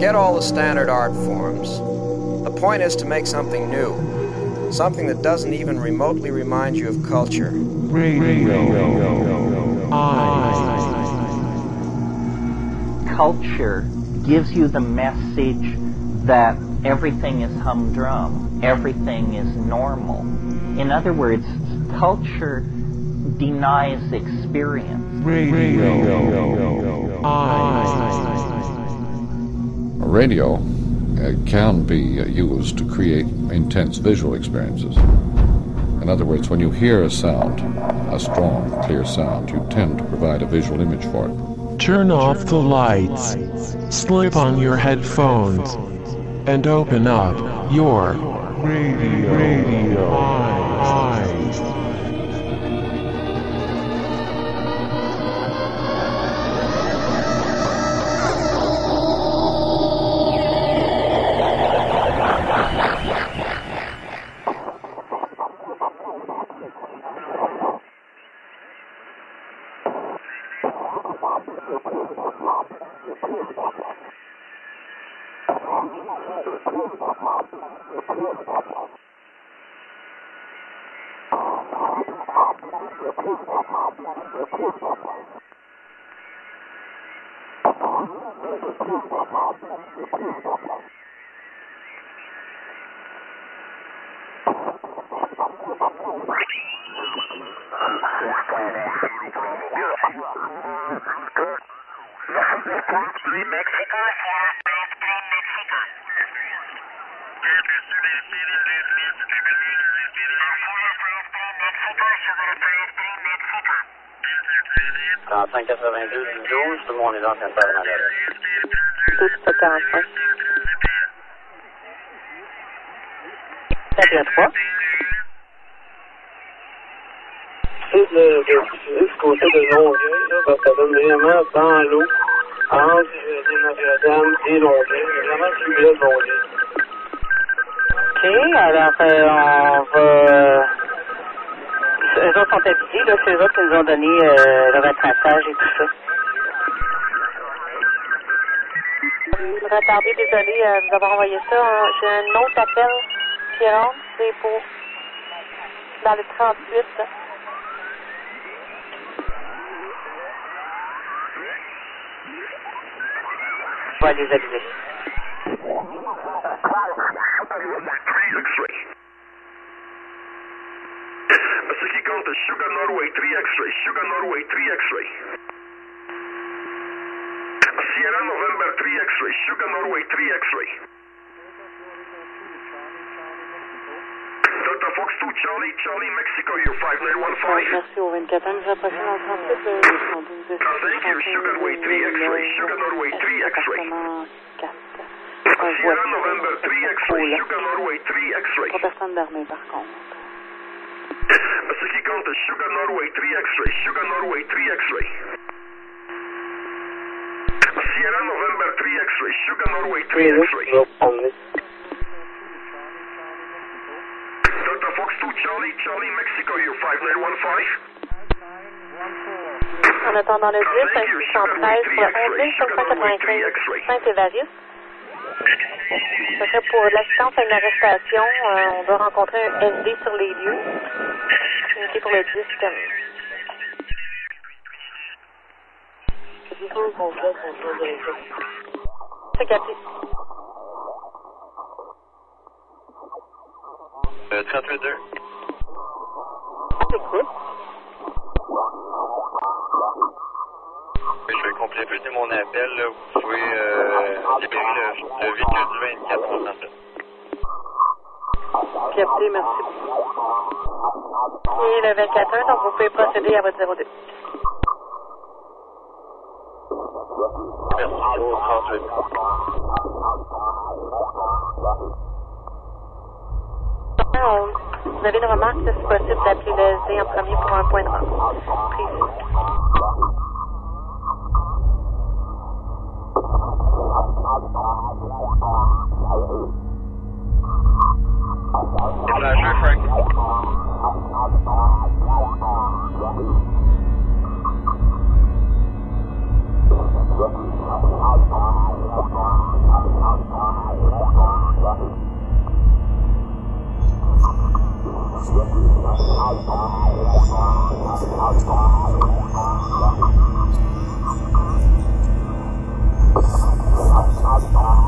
Forget all the standard art forms. The point is to make something new, something that doesn't even remotely remind you of culture. Radio. Culture gives you the message that everything is humdrum, everything is normal. In other words, culture denies experience. Radio uh, can be uh, used to create intense visual experiences. In other words, when you hear a sound, a strong, clear sound, you tend to provide a visual image for it. Turn off the lights, slip on your headphones, and open up your radio, radio eyes. Mexico, sugar, five, three. 3592 12, tout le monde est dans le centre de 45. 413. C'est de, de, du côté de Longueuil, parce que ça donne vraiment dans l'eau, entre les Notre-Dame et Longueuil. C'est vraiment celui-là de Longueuil. OK, alors euh, on va euh, Eux autres sont habillés, là, c'est eux autres qui nous ont donné euh, le retraçage et tout ça. Retardé, désolé euh, de vous avoir envoyé ça. hein. J'ai un autre appel qui rentre, c'est pour dans le 38. là. On va les aviser. Pacific Counter, Sugar Norway 3 X-ray, Sugar Norway 3 X-ray. Sierra November 3 X-ray, Sugar Norway 3 X-ray. Delta Fox 2 Charlie, Charlie Mexico, you 5915. Merci au 24 ans. Nous approchons dans le 38. euh, 72, euh, Thank you, Sugar Norway 3 X-ray, Sugar Norway 3 X-ray. Appartement 4. Un Sierra. November 3 X-ray, Sugar Norway 3 X-ray. Pas personne d'armée, par contre. Pacific Counter, Sugar Norway 3 X-ray, Sugar Norway 3 X-ray. Sierra November 3 X-ray, Sugar Norway 3 Oui, là, X-ray. je. Delta Fox 2 Charlie, Charlie Mexico, you 5915. En attendant le 10, un 613 pour le 11 595 Saint-Évarius. Ce serait pour l'assistance à une arrestation. Euh, on doit rencontrer un SD sur les lieux. Pour le 10 comme. C'est capté. Euh, 38-2. Écoute. Je vais compléter mon appel. Là. Vous pouvez euh, libérer le, le véhicule du 24 307. Capté, merci. Et le 24 heures, donc vous pouvez procéder à votre 02. Merci au 38. On- Vous avez une remarque, c'est possible d'appeler le SD en premier pour un point de. Précis. Thank you.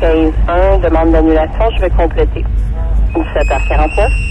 15-1, demande d'annulation, je vais compléter. 17h49.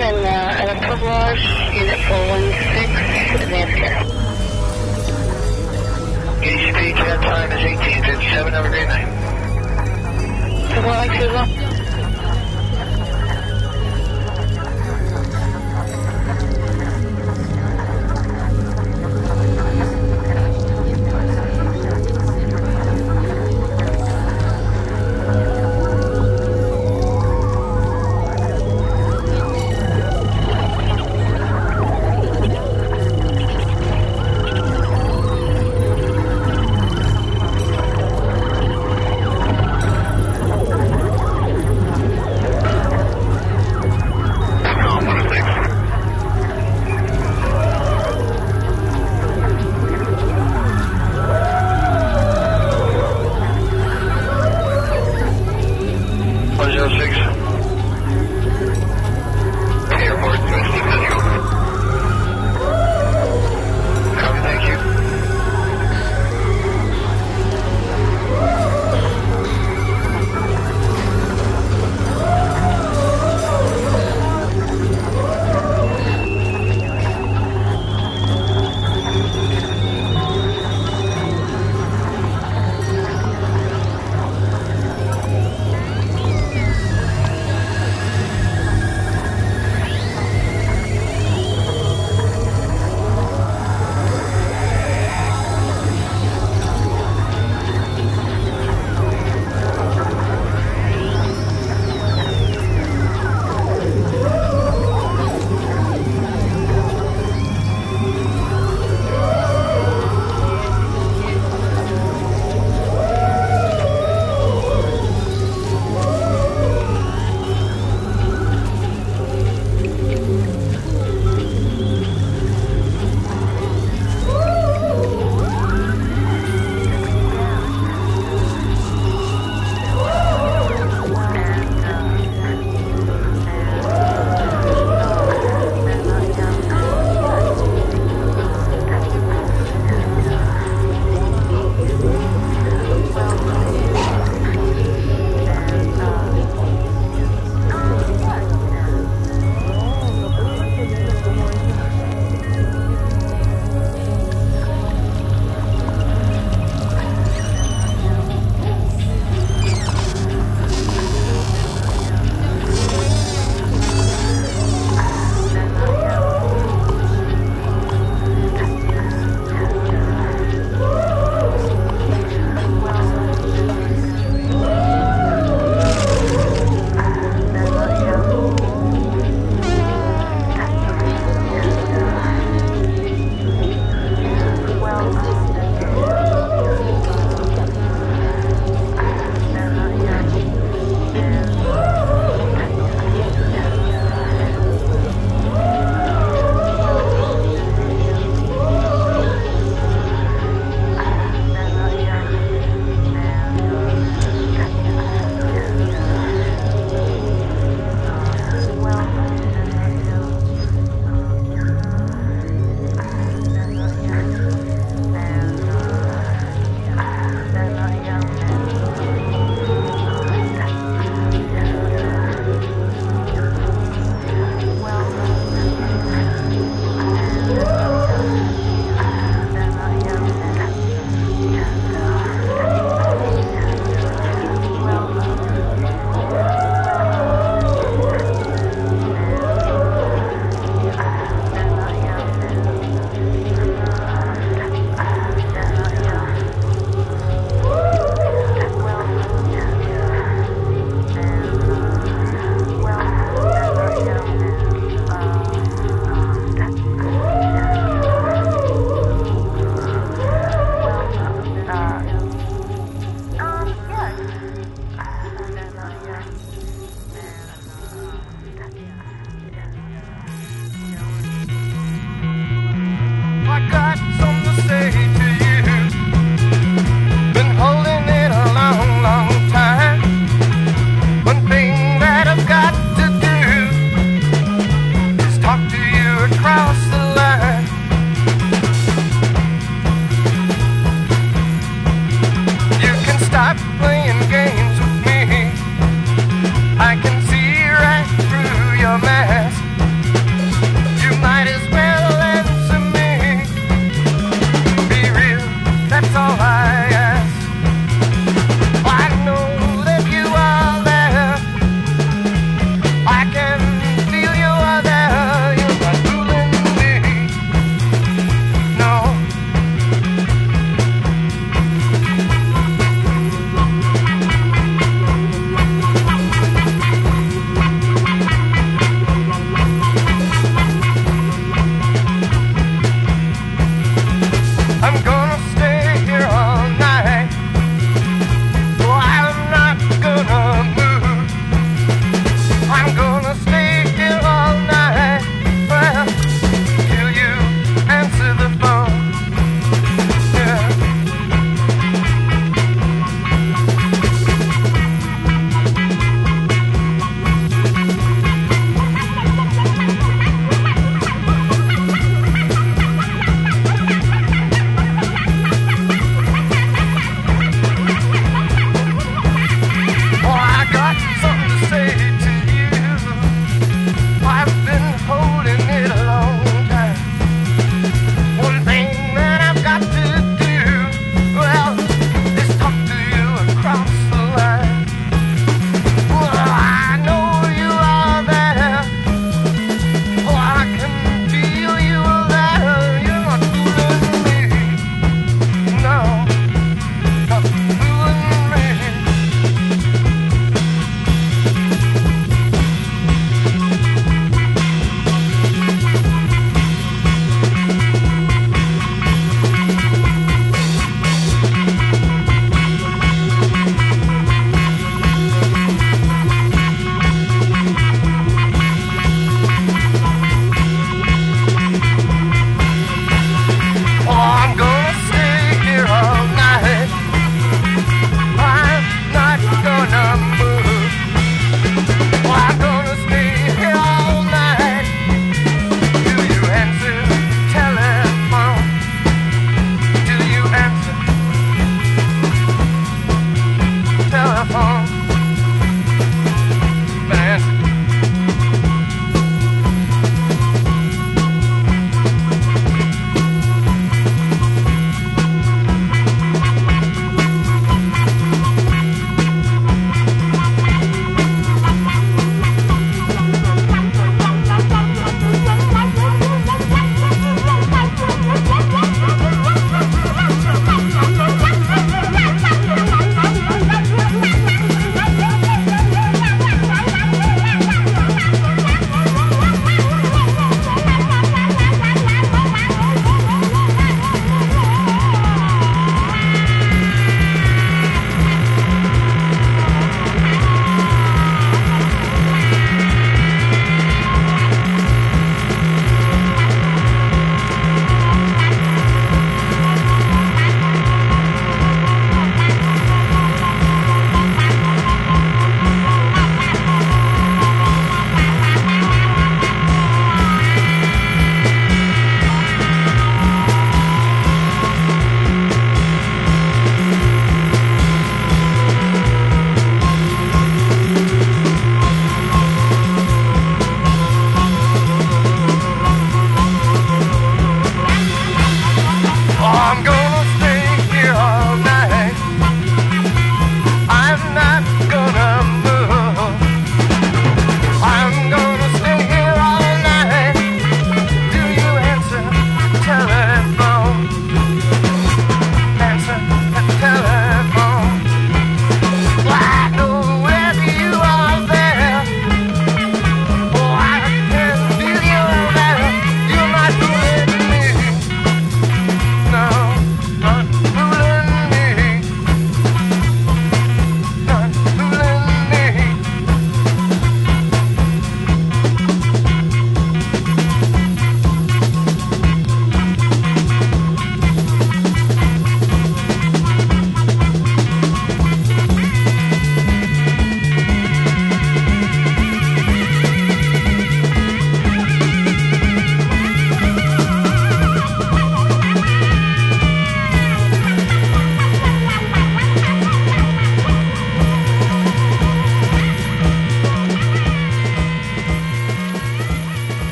and uh, electric wash unit 416 Napier. HP, jet time is 1857, have a great night. Goodbye, morning, Susan.